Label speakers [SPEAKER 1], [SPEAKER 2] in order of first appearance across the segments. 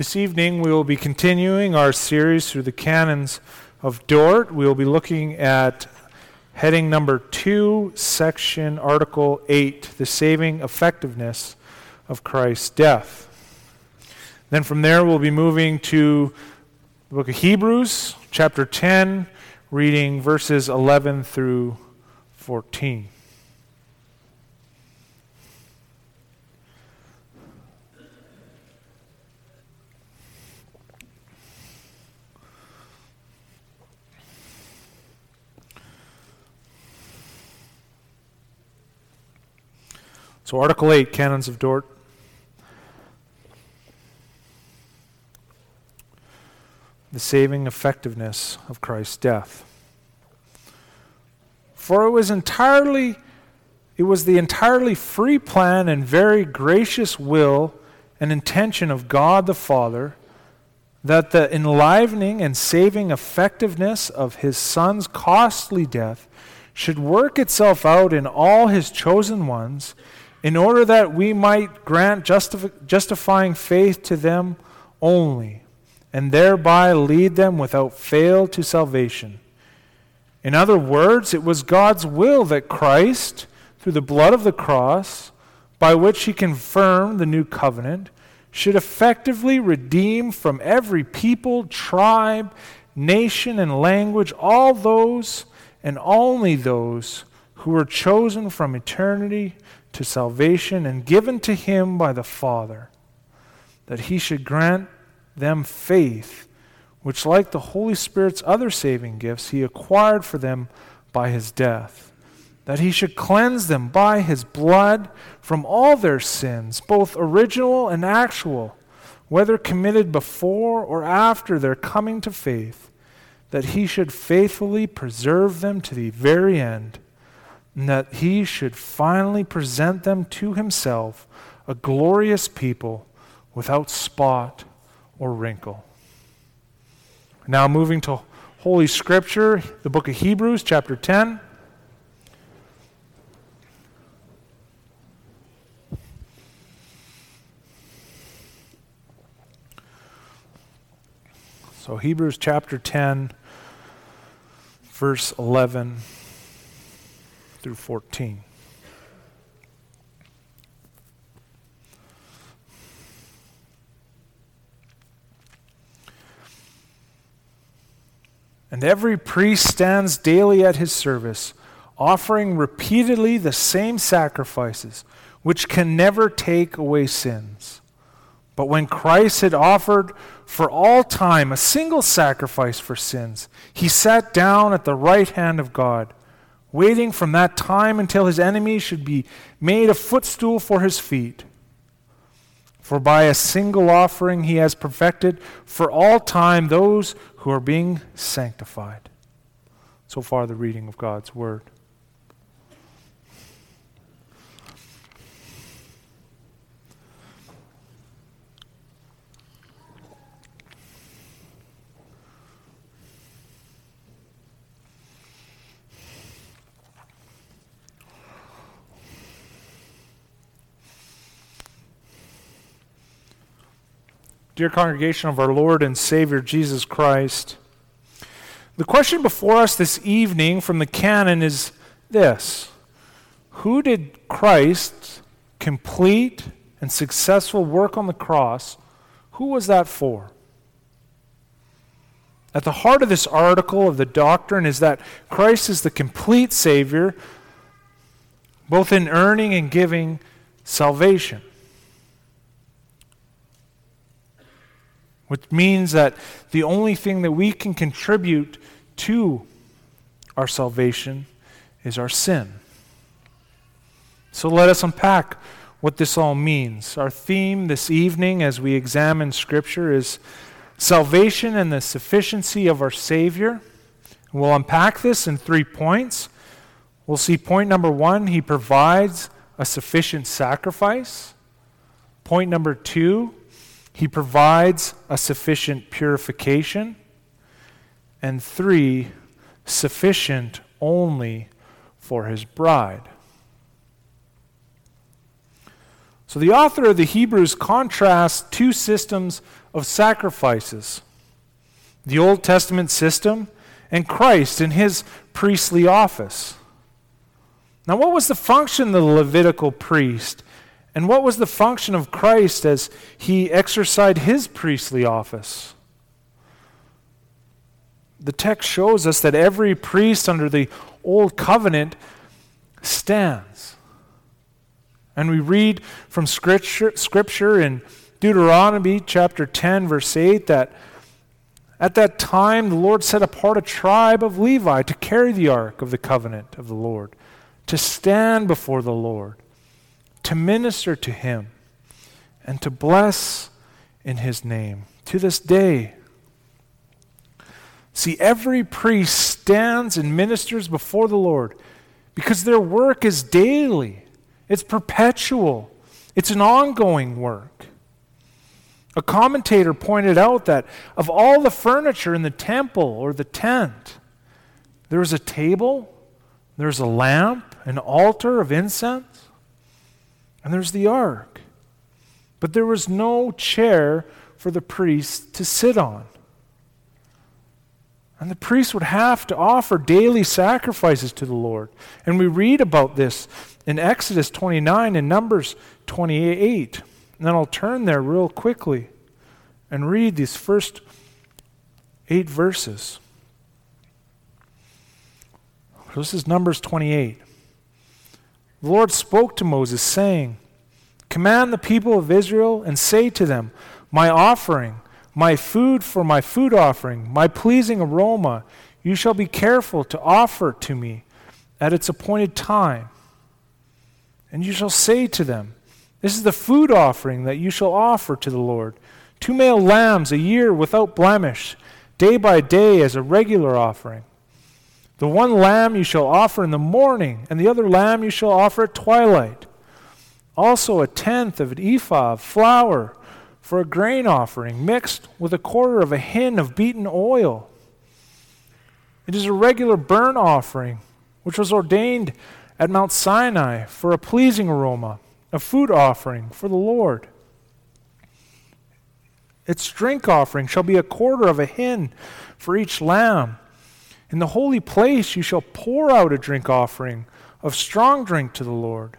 [SPEAKER 1] This evening we will be continuing our series through the canons of Dort. We will be looking at heading number two, section article 8, the saving effectiveness of Christ's death. Then from there we'll be moving to the book of Hebrews, chapter 10, reading verses 11 through 14. So, Article 8, Canons of Dort. The saving effectiveness of Christ's death. For it was entirely it was the entirely free plan and very gracious will and intention of God the Father that the enlivening and saving effectiveness of his son's costly death should work itself out in all his chosen ones in order that we might grant justif- justifying faith to them only, and thereby lead them without fail to salvation. In other words, it was God's will that Christ, through the blood of the cross, by which he confirmed the new covenant, should effectively redeem from every people, tribe, nation, and language all those and only those who were chosen from eternity to salvation and given to him by the Father, that he should grant them faith, which, like the Holy Spirit's other saving gifts, he acquired for them by his death, that he should cleanse them by his blood from all their sins, both original and actual, whether committed before or after their coming to faith, that he should faithfully preserve them to the very end and that he should finally present them to himself a glorious people without spot or wrinkle. Now, moving to Holy Scripture, the book of Hebrews, chapter 10. So, Hebrews chapter 10, verse 11 through 14. And every priest stands daily at his service, offering repeatedly the same sacrifices, which can never take away sins. But when Christ had offered for all time a single sacrifice for sins, he sat down at the right hand of God waiting from that time until his enemies should be made a footstool for his feet. For by a single offering he has perfected for all time those who are being sanctified. So far, the reading of God's word. Dear congregation of our Lord and Savior Jesus Christ, the question before us this evening from the canon is this Who did Christ's complete and successful work on the cross, who was that for? At the heart of this article of the doctrine is that Christ is the complete Savior, both in earning and giving salvation. Which means that the only thing that we can contribute to our salvation is our sin. So let us unpack what this all means. Our theme this evening, as we examine Scripture, is salvation and the sufficiency of our Savior. We'll unpack this in three points. We'll see point number one, He provides a sufficient sacrifice. Point number two, he provides a sufficient purification. And three, sufficient only for his bride. So the author of the Hebrews contrasts two systems of sacrifices the Old Testament system and Christ in his priestly office. Now, what was the function of the Levitical priest? And what was the function of Christ as he exercised his priestly office? The text shows us that every priest under the Old Covenant stands. And we read from Scripture, scripture in Deuteronomy chapter 10, verse 8, that at that time the Lord set apart a tribe of Levi to carry the ark of the covenant of the Lord, to stand before the Lord, to minister to him, and to bless in his name. To this day, See, every priest stands and ministers before the Lord because their work is daily, it's perpetual, it's an ongoing work. A commentator pointed out that of all the furniture in the temple or the tent, there's a table, there's a lamp, an altar of incense, and there's the ark. But there was no chair for the priest to sit on. And the priest would have to offer daily sacrifices to the Lord. And we read about this in Exodus 29 and Numbers 28. And then I'll turn there real quickly and read these first eight verses. This is Numbers 28. The Lord spoke to Moses, saying, Command the people of Israel and say to them, My offering my food for my food offering, my pleasing aroma, you shall be careful to offer to me at its appointed time. And you shall say to them, This is the food offering that you shall offer to the Lord two male lambs a year without blemish, day by day as a regular offering. The one lamb you shall offer in the morning, and the other lamb you shall offer at twilight. Also a tenth of an ephah of flour for a grain offering mixed with a quarter of a hin of beaten oil. It is a regular burnt offering, which was ordained at Mount Sinai for a pleasing aroma, a food offering for the Lord. Its drink offering shall be a quarter of a hin for each lamb. In the holy place you shall pour out a drink offering of strong drink to the Lord.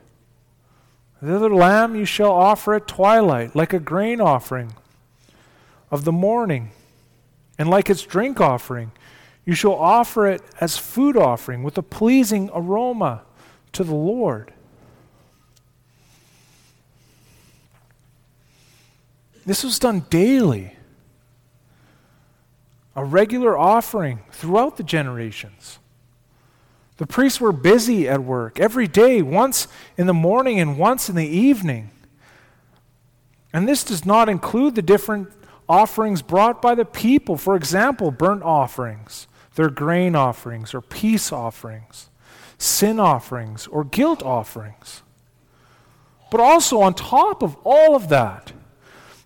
[SPEAKER 1] The other lamb you shall offer at twilight, like a grain offering of the morning, and like its drink offering. You shall offer it as food offering with a pleasing aroma to the Lord. This was done daily, a regular offering throughout the generations. The priests were busy at work every day, once in the morning and once in the evening. And this does not include the different offerings brought by the people. For example, burnt offerings, their grain offerings, or peace offerings, sin offerings, or guilt offerings. But also, on top of all of that,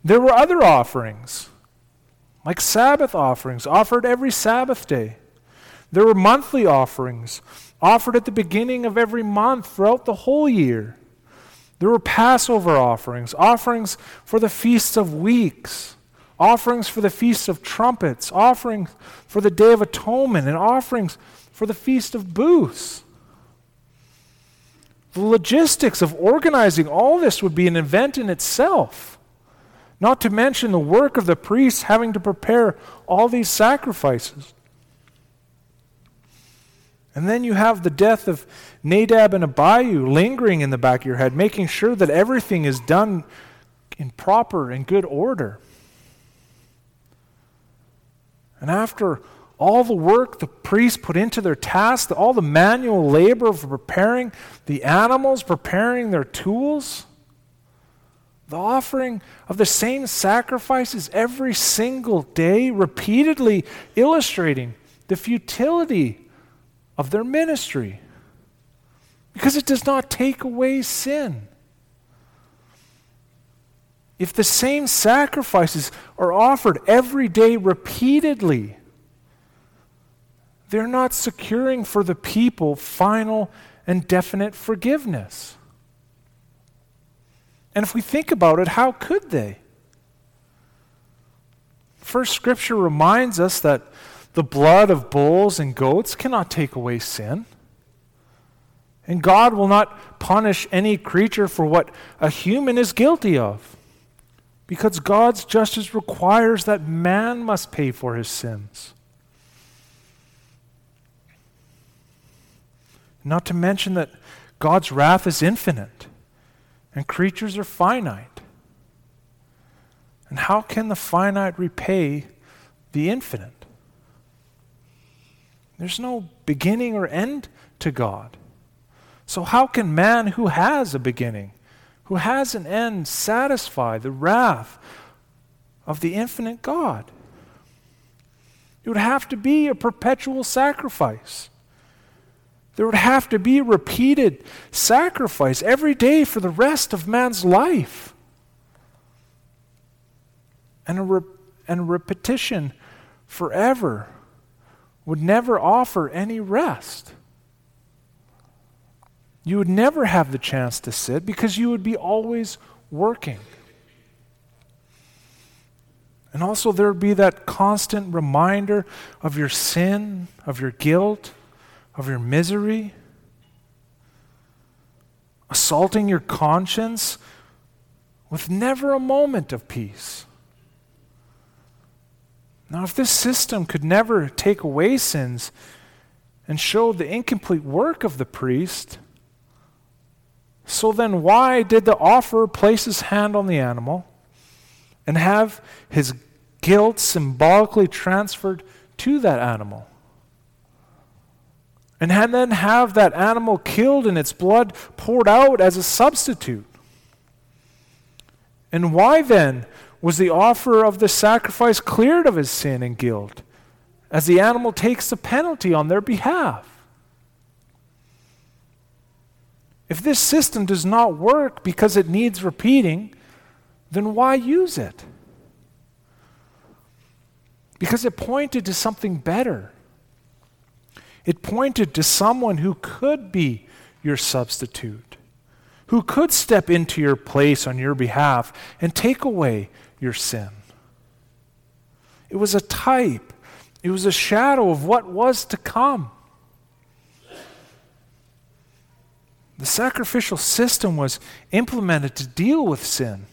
[SPEAKER 1] there were other offerings, like Sabbath offerings, offered every Sabbath day. There were monthly offerings offered at the beginning of every month throughout the whole year. There were Passover offerings, offerings for the feasts of weeks, offerings for the feasts of trumpets, offerings for the Day of Atonement, and offerings for the Feast of Booths. The logistics of organizing all this would be an event in itself. Not to mention the work of the priests having to prepare all these sacrifices. And then you have the death of Nadab and Abihu lingering in the back of your head, making sure that everything is done in proper and good order. And after all the work the priests put into their task, all the manual labor of preparing the animals, preparing their tools, the offering of the same sacrifices every single day, repeatedly illustrating the futility of their ministry because it does not take away sin. If the same sacrifices are offered every day repeatedly, they're not securing for the people final and definite forgiveness. And if we think about it, how could they? First, Scripture reminds us that the blood of bulls and goats cannot take away sin. And God will not punish any creature for what a human is guilty of. Because God's justice requires that man must pay for his sins. Not to mention that God's wrath is infinite and creatures are finite. And how can the finite repay the infinite? There's no beginning or end to God. So, how can man who has a beginning, who has an end, satisfy the wrath of the infinite God? It would have to be a perpetual sacrifice. There would have to be repeated sacrifice every day for the rest of man's life. And a, re- and repetition forever would never offer any rest. You would never have the chance to sit because you would be always working. And also, there would be that constant reminder of your sin, of your guilt, of your misery, assaulting your conscience with never a moment of peace. Now, if this system could never take away sins and show the incomplete work of the priest, so then, why did the offerer place his hand on the animal and have his guilt symbolically transferred to that animal? And then have that animal killed and its blood poured out as a substitute? And why then was the offerer of the sacrifice cleared of his sin and guilt as the animal takes the penalty on their behalf? If this system does not work because it needs repeating, then why use it? Because it pointed to something better. It pointed to someone who could be your substitute, who could step into your place on your behalf and take away your sin. It was a type, it was a shadow of what was to come. The sacrificial system was implemented to deal with sin.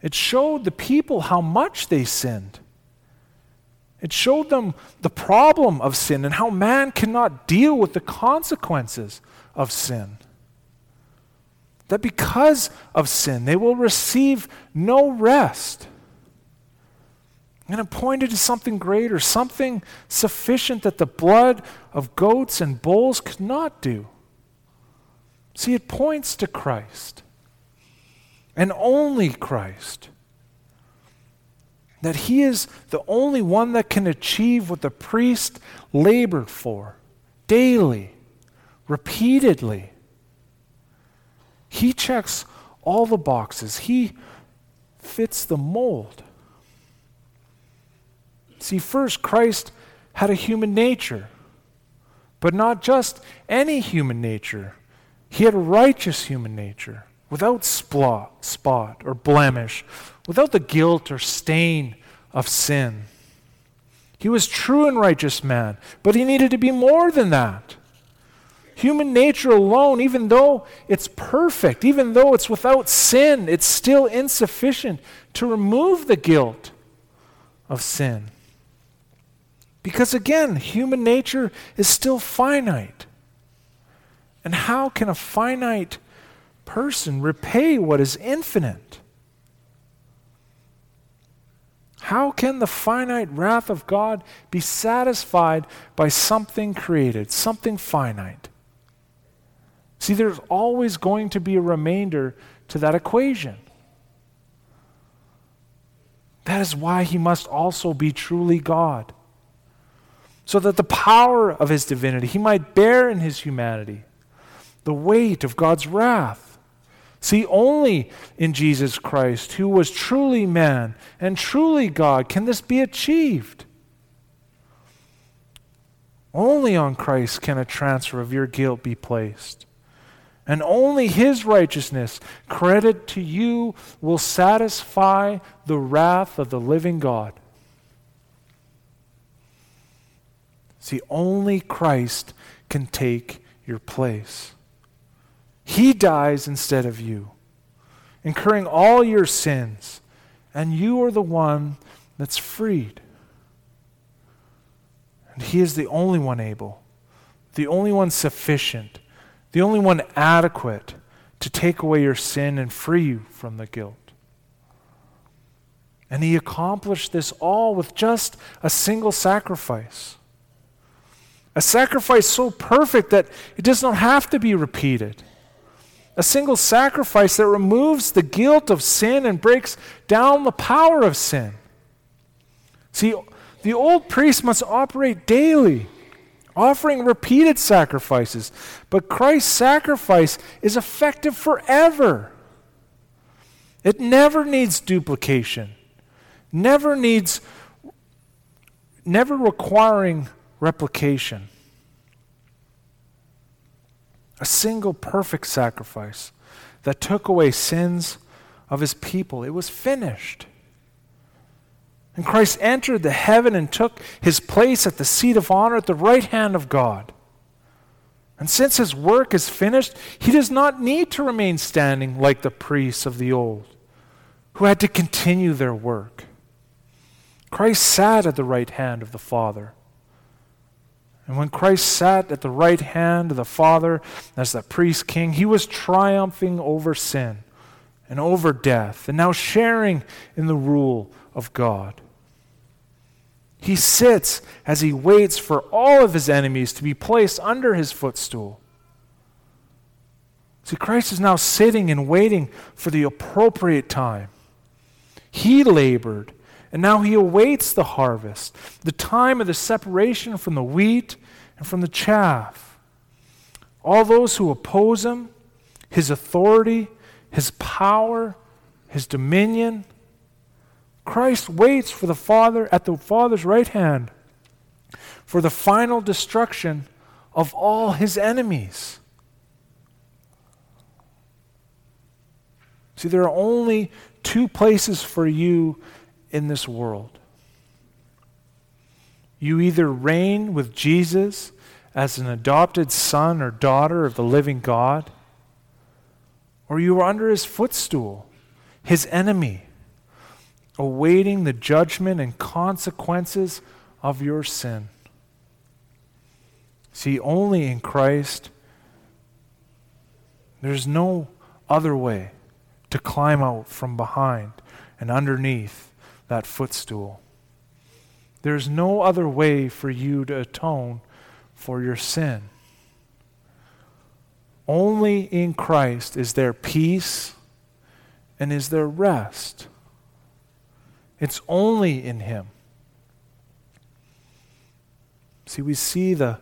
[SPEAKER 1] It showed the people how much they sinned. It showed them the problem of sin and how man cannot deal with the consequences of sin. That because of sin, they will receive no rest. And it pointed to something greater, something sufficient that the blood of goats and bulls could not do. See, it points to Christ and only Christ. That he is the only one that can achieve what the priest labored for daily, repeatedly. He checks all the boxes, he fits the mold. See, first, Christ had a human nature, but not just any human nature. He had a righteous human nature without spot, or blemish, without the guilt or stain of sin. He was true and righteous man, but he needed to be more than that. Human nature alone, even though it's perfect, even though it's without sin, it's still insufficient to remove the guilt of sin. Because again, human nature is still finite. And how can a finite person repay what is infinite? How can the finite wrath of God be satisfied by something created, something finite? See, there's always going to be a remainder to that equation. That is why he must also be truly God, so that the power of his divinity he might bear in his humanity the weight of God's wrath. See, only in Jesus Christ, who was truly man and truly God, can this be achieved. Only on Christ can a transfer of your guilt be placed. And only his righteousness, credit to you, will satisfy the wrath of the living God. See, only Christ can take your place. He dies instead of you, incurring all your sins, and you are the one that's freed. And He is the only one able, the only one sufficient, the only one adequate to take away your sin and free you from the guilt. And He accomplished this all with just a single sacrifice. A sacrifice so perfect that it does not have to be repeated. A single sacrifice that removes the guilt of sin and breaks down the power of sin. See, the old priest must operate daily, offering repeated sacrifices, but Christ's sacrifice is effective forever. It never needs duplication, never needs, never requiring replication. A single perfect sacrifice that took away sins of his people. It was finished. And Christ entered the heaven and took his place at the seat of honor at the right hand of God. And since his work is finished, he does not need to remain standing like the priests of the old, who had to continue their work. Christ sat at the right hand of the Father. And when Christ sat at the right hand of the Father as the priest king, he was triumphing over sin and over death, and now sharing in the rule of God. He sits as he waits for all of his enemies to be placed under his footstool. See, Christ is now sitting and waiting for the appropriate time. He labored and now he awaits the harvest, the time of the separation from the wheat and from the chaff. All those who oppose him, his authority, his power, his dominion, Christ waits for the Father at the Father's right hand for the final destruction of all his enemies. See, there are only two places for you in this world. You either reign with Jesus as an adopted son or daughter of the living God, or you are under his footstool, his enemy, awaiting the judgment and consequences of your sin. See, only in Christ, there's no other way to climb out from behind and underneath that footstool. There's no other way for you to atone for your sin. Only in Christ is there peace and is there rest. It's only in Him. See, we see the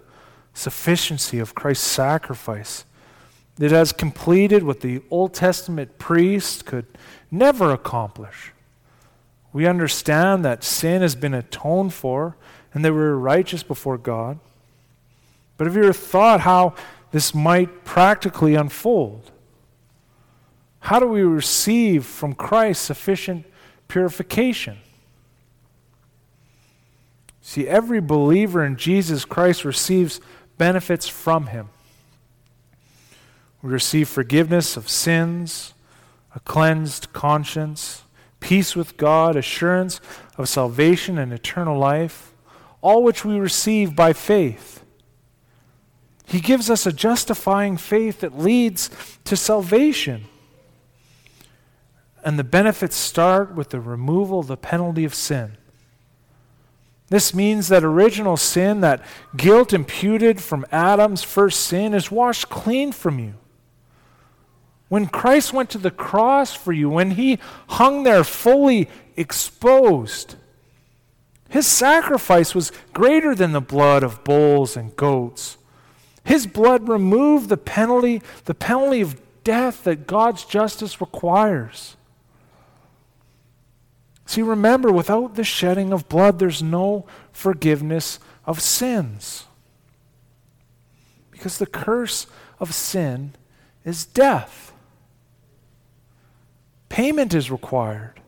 [SPEAKER 1] sufficiency of Christ's sacrifice. It has completed what the Old Testament priest could never accomplish. We understand that sin has been atoned for and that we're righteous before God. But have you ever thought how this might practically unfold? How do we receive from Christ sufficient purification? See, every believer in Jesus Christ receives benefits from him. We receive forgiveness of sins, a cleansed conscience, peace with God, assurance of salvation and eternal life, all which we receive by faith. He gives us a justifying faith that leads to salvation. And the benefits start with the removal of the penalty of sin. This means that original sin, that guilt imputed from Adam's first sin, is washed clean from you. When Christ went to the cross for you, when he hung there fully exposed, his sacrifice was greater than the blood of bulls and goats. His blood removed the penalty, the penalty of death that God's justice requires. See, remember, without the shedding of blood, there's no forgiveness of sins. Because the curse of sin is death. Payment is required.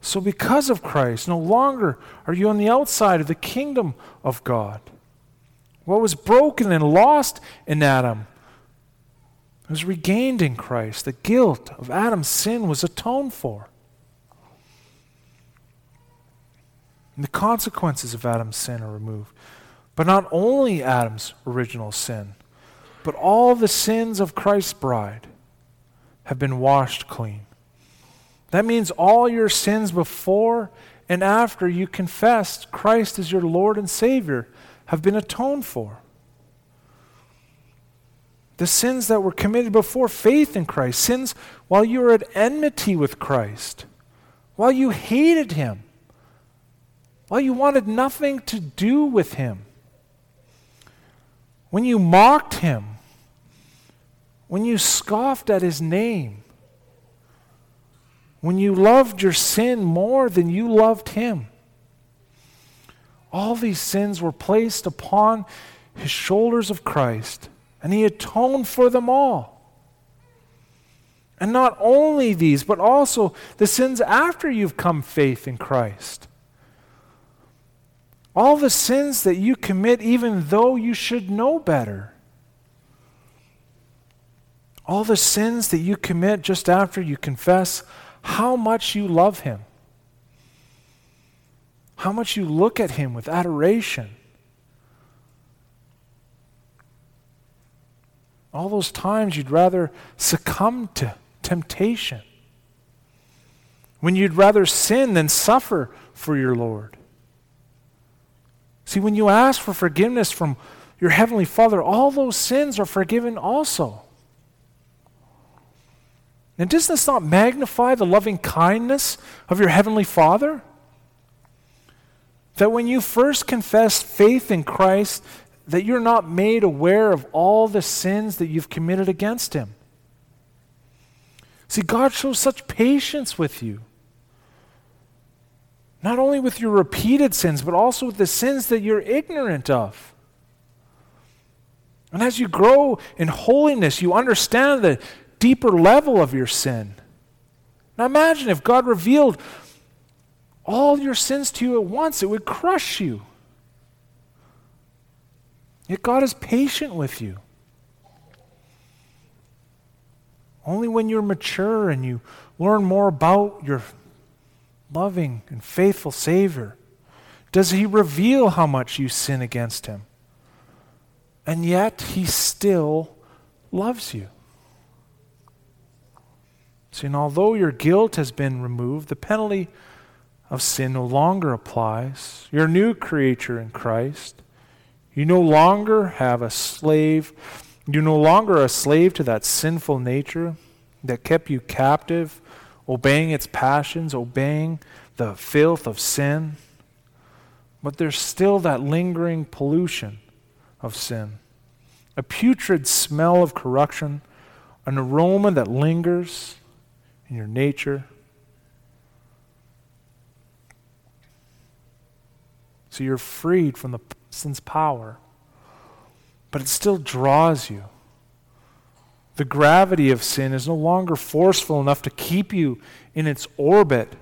[SPEAKER 1] So, because of Christ, no longer are you on the outside of the kingdom of God. What was broken and lost in Adam was regained in Christ. The guilt of Adam's sin was atoned for. And the consequences of Adam's sin are removed. But not only Adam's original sin, but all the sins of Christ's bride have been washed clean. That means all your sins before and after you confessed Christ as your Lord and Savior have been atoned for. The sins that were committed before faith in Christ, sins while you were at enmity with Christ, while you hated Him, while you wanted nothing to do with Him, when you mocked Him, when you scoffed at His name, when you loved your sin more than you loved Him. All these sins were placed upon his shoulders of Christ, and he atoned for them all. And not only these, but also the sins after you've come faith in Christ. All the sins that you commit, even though you should know better. All the sins that you commit just after you confess how much you love Him how much you look at him with adoration. All those times you'd rather succumb to temptation. When you'd rather sin than suffer for your Lord. See, when you ask for forgiveness from your Heavenly Father, all those sins are forgiven also. And does this not magnify the loving kindness of your Heavenly Father? That when you first confess faith in Christ, that you're not made aware of all the sins that you've committed against Him. See, God shows such patience with you. Not only with your repeated sins, but also with the sins that you're ignorant of. And as you grow in holiness, you understand the deeper level of your sin. Now imagine if God revealed all your sins to you at once, it would crush you. Yet God is patient with you. Only when you're mature and you learn more about your loving and faithful Savior does He reveal how much you sin against Him. And yet He still loves you. And although your guilt has been removed, the penalty of sin no longer applies. You're a new creature in Christ. You no longer have a slave. You're no longer a slave to that sinful nature that kept you captive, obeying its passions, obeying the filth of sin. But there's still that lingering pollution of sin, a putrid smell of corruption, an aroma that lingers in your nature. So you're freed from the sin's power. But it still draws you. The gravity of sin is no longer forceful enough to keep you in its orbit.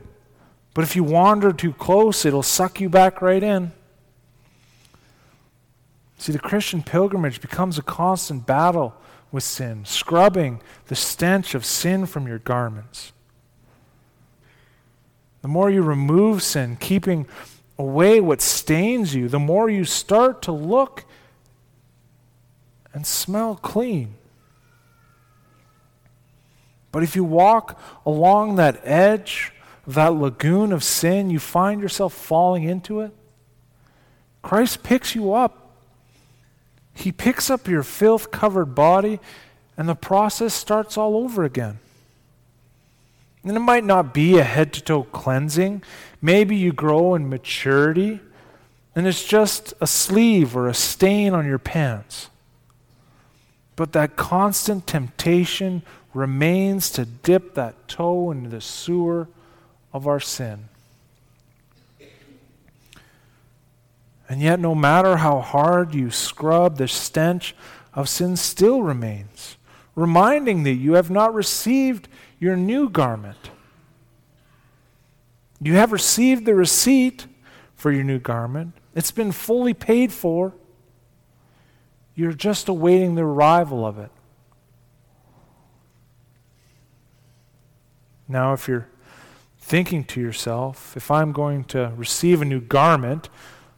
[SPEAKER 1] But if you wander too close, it'll suck you back right in. See, the Christian pilgrimage becomes a constant battle with sin, scrubbing the stench of sin from your garments. The more you remove sin, keeping away what stains you, the more you start to look and smell clean. But if you walk along that edge that lagoon of sin, you find yourself falling into it. Christ picks you up. He picks up your filth covered body, and the process starts all over again. And it might not be a head to toe cleansing. Maybe you grow in maturity and it's just a sleeve or a stain on your pants. But that constant temptation remains to dip that toe into the sewer of our sin. And yet, no matter how hard you scrub, the stench of sin still remains, reminding thee you have not received your new garment. You have received the receipt for your new garment, it's been fully paid for. You're just awaiting the arrival of it. Now, if you're thinking to yourself, if I'm going to receive a new garment,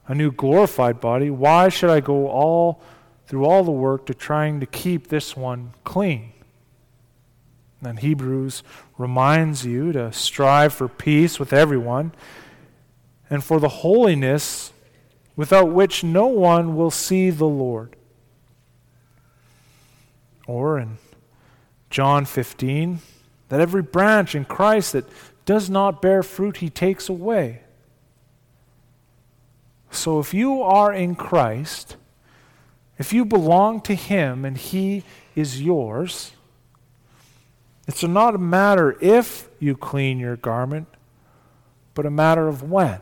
[SPEAKER 1] a new glorified body, why should I go all through all the work to trying to keep this one clean? And Hebrews reminds you to strive for peace with everyone and for the holiness without which no one will see the Lord. Or in John 15, that every branch in Christ that does not bear fruit, he takes away. So if you are in Christ, if you belong to him and he is yours, it's not a matter if you clean your garment, but a matter of when.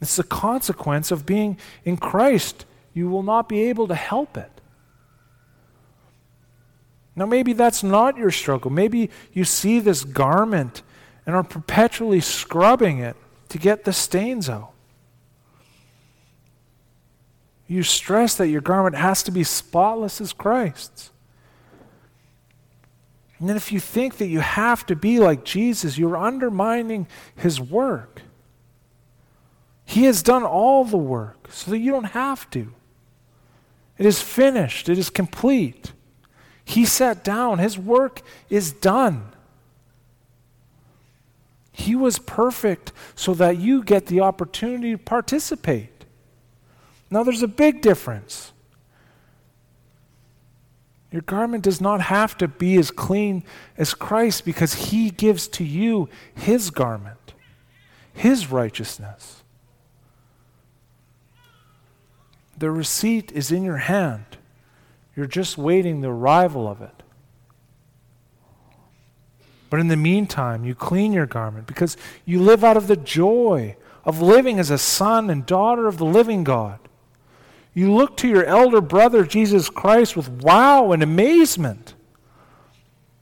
[SPEAKER 1] It's the consequence of being in Christ. You will not be able to help it. Now, maybe that's not your struggle. Maybe you see this garment and are perpetually scrubbing it to get the stains out. You stress that your garment has to be spotless as Christ's. And then if you think that you have to be like Jesus, you're undermining his work. He has done all the work so that you don't have to. It is finished, it is complete. He sat down, his work is done. He was perfect so that you get the opportunity to participate. Now, there's a big difference. Your garment does not have to be as clean as Christ because he gives to you his garment, his righteousness. The receipt is in your hand. You're just waiting the arrival of it. But in the meantime, you clean your garment because you live out of the joy of living as a son and daughter of the living God. You look to your elder brother, Jesus Christ, with wow and amazement.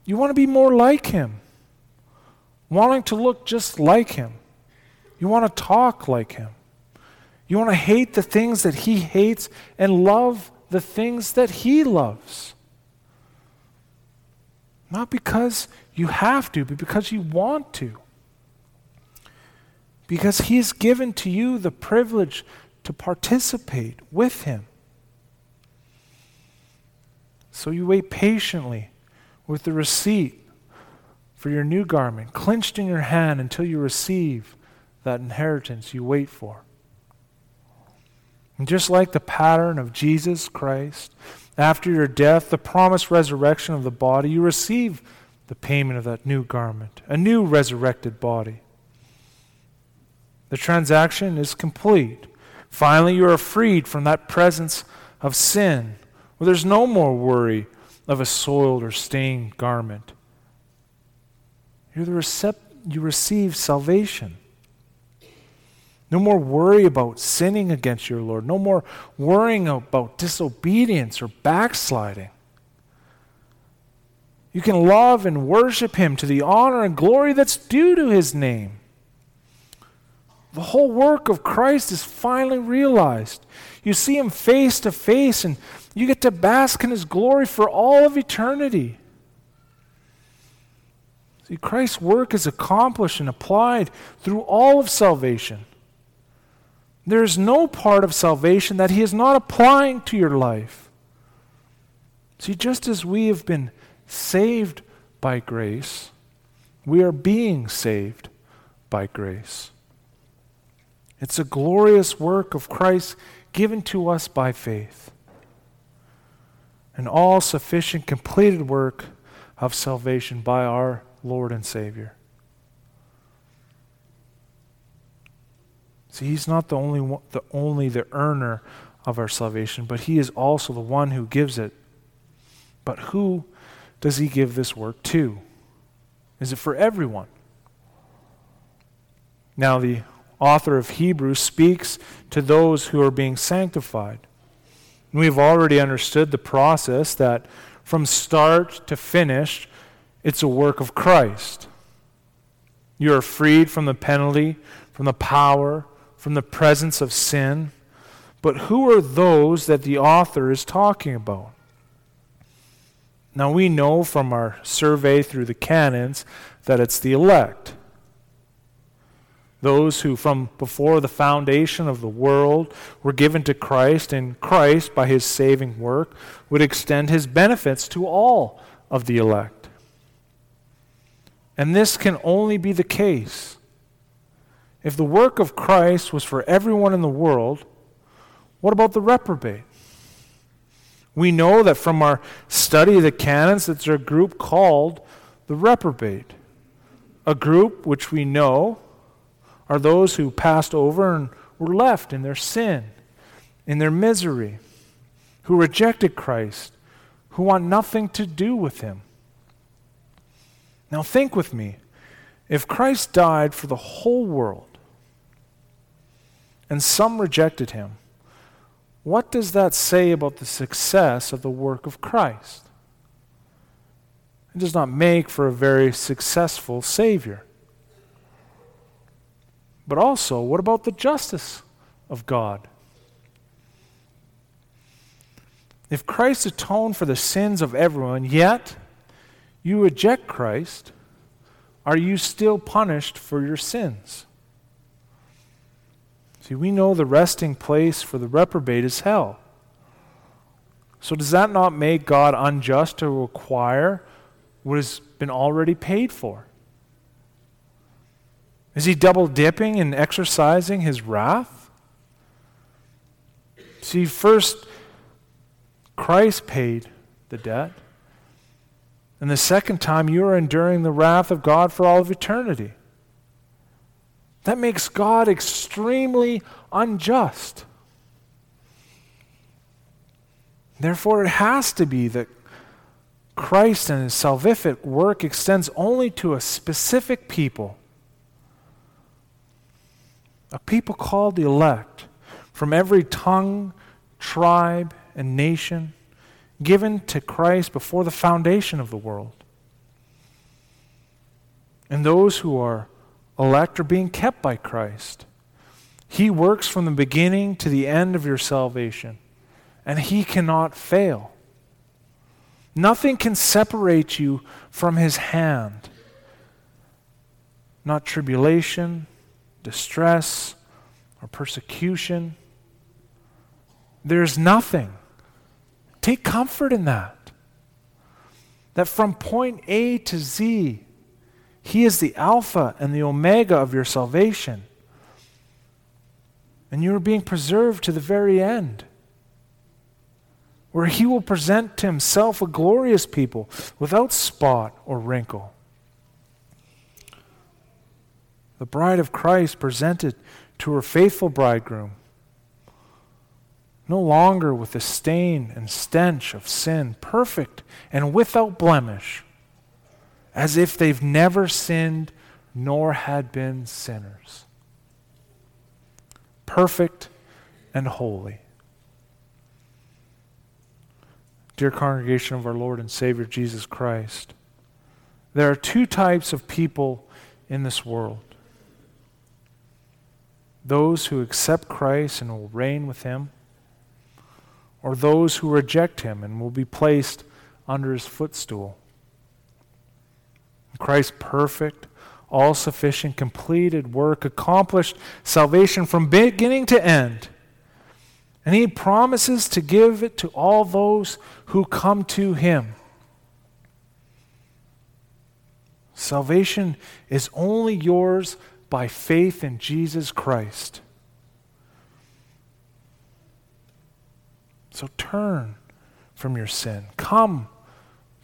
[SPEAKER 1] You want to be more like him, wanting to look just like him. You want to talk like him. You want to hate the things that he hates and love the things that he loves. Not because you have to, but because you want to. Because he's given to you the privilege to participate with Him. So you wait patiently with the receipt for your new garment, clenched in your hand until you receive that inheritance you wait for. And just like the pattern of Jesus Christ, after your death, the promised resurrection of the body, you receive the payment of that new garment, a new resurrected body. The transaction is complete. Finally, you are freed from that presence of sin, where there's no more worry of a soiled or stained garment. Recept- you receive salvation. No more worry about sinning against your Lord. No more worrying about disobedience or backsliding. You can love and worship Him to the honor and glory that's due to His name. The whole work of Christ is finally realized. You see him face to face, and you get to bask in his glory for all of eternity. See, Christ's work is accomplished and applied through all of salvation. There is no part of salvation that he is not applying to your life. See, just as we have been saved by grace, we are being saved by grace. It's a glorious work of Christ given to us by faith. An all sufficient, completed work of salvation by our Lord and Savior. See, He's not the only, one, the only the earner of our salvation, but He is also the one who gives it. But who does He give this work to? Is it for everyone? Now, the author of Hebrews speaks to those who are being sanctified. And we've already understood the process that from start to finish, it's a work of Christ. You are freed from the penalty, from the power, from the presence of sin. But who are those that the author is talking about? Now, we know from our survey through the canons that it's the elect. Those who, from before the foundation of the world, were given to Christ, and Christ, by his saving work, would extend his benefits to all of the elect. And this can only be the case if the work of Christ was for everyone in the world. What about the reprobate? We know that from our study of the canons that there's a group called the reprobate, a group which we know are those who passed over and were left in their sin, in their misery, who rejected Christ, who want nothing to do with him. Now, think with me if Christ died for the whole world and some rejected him, what does that say about the success of the work of Christ? It does not make for a very successful Savior. But also, what about the justice of God? If Christ atoned for the sins of everyone, yet you reject Christ, are you still punished for your sins? See, we know the resting place for the reprobate is hell. So, does that not make God unjust to require what has been already paid for? Is he double dipping and exercising his wrath? See, first, Christ paid the debt. And the second time, you are enduring the wrath of God for all of eternity. That makes God extremely unjust. Therefore, it has to be that Christ and his salvific work extends only to a specific people a people called the elect from every tongue, tribe, and nation, given to Christ before the foundation of the world. And those who are elect are being kept by Christ. He works from the beginning to the end of your salvation, and He cannot fail. Nothing can separate you from His hand. Not tribulation, distress or persecution. There's nothing. Take comfort in that. That from point A to Z, He is the Alpha and the Omega of your salvation. And you are being preserved to the very end, where He will present to Himself a glorious people without spot or wrinkle. The bride of Christ presented to her faithful bridegroom, no longer with the stain and stench of sin, perfect and without blemish, as if they've never sinned nor had been sinners. Perfect and holy. Dear congregation of our Lord and Savior Jesus Christ, there are two types of people in this world those who accept Christ and will reign with him, or those who reject him and will be placed under his footstool. Christ's perfect, all sufficient, completed work accomplished salvation from beginning to end. And he promises to give it to all those who come to him. Salvation is only yours by faith in Jesus Christ. So turn from your sin. Come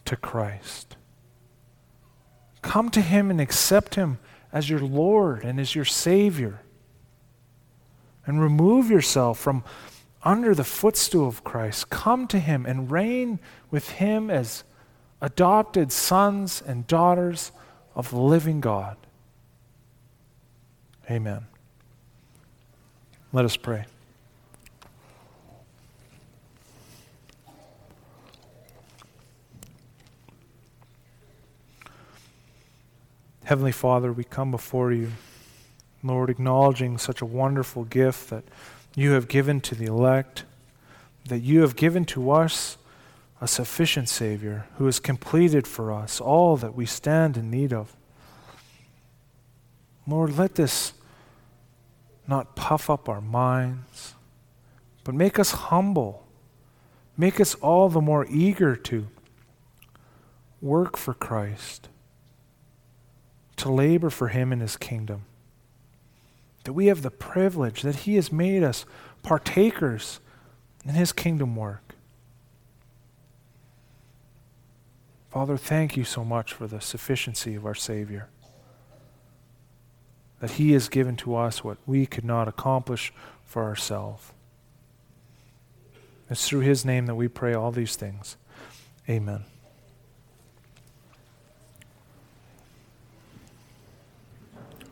[SPEAKER 1] to Christ. Come to Him and accept Him as your Lord and as your Savior. And remove yourself from under the footstool of Christ. Come to Him and reign with Him as adopted sons and daughters of the living God. Amen. Let us pray. Heavenly Father, we come before you, Lord, acknowledging such a wonderful gift that you have given to the elect, that you have given to us a sufficient Savior who has completed for us all that we stand in need of. Lord, let this not puff up our minds, but make us humble. Make us all the more eager to work for Christ, to labor for Him in His kingdom. That we have the privilege that He has made us partakers in His kingdom work. Father, thank you so much for the sufficiency of our Savior. That He has given to us what we could not accomplish for ourselves. It's through His name that we pray all these things. Amen.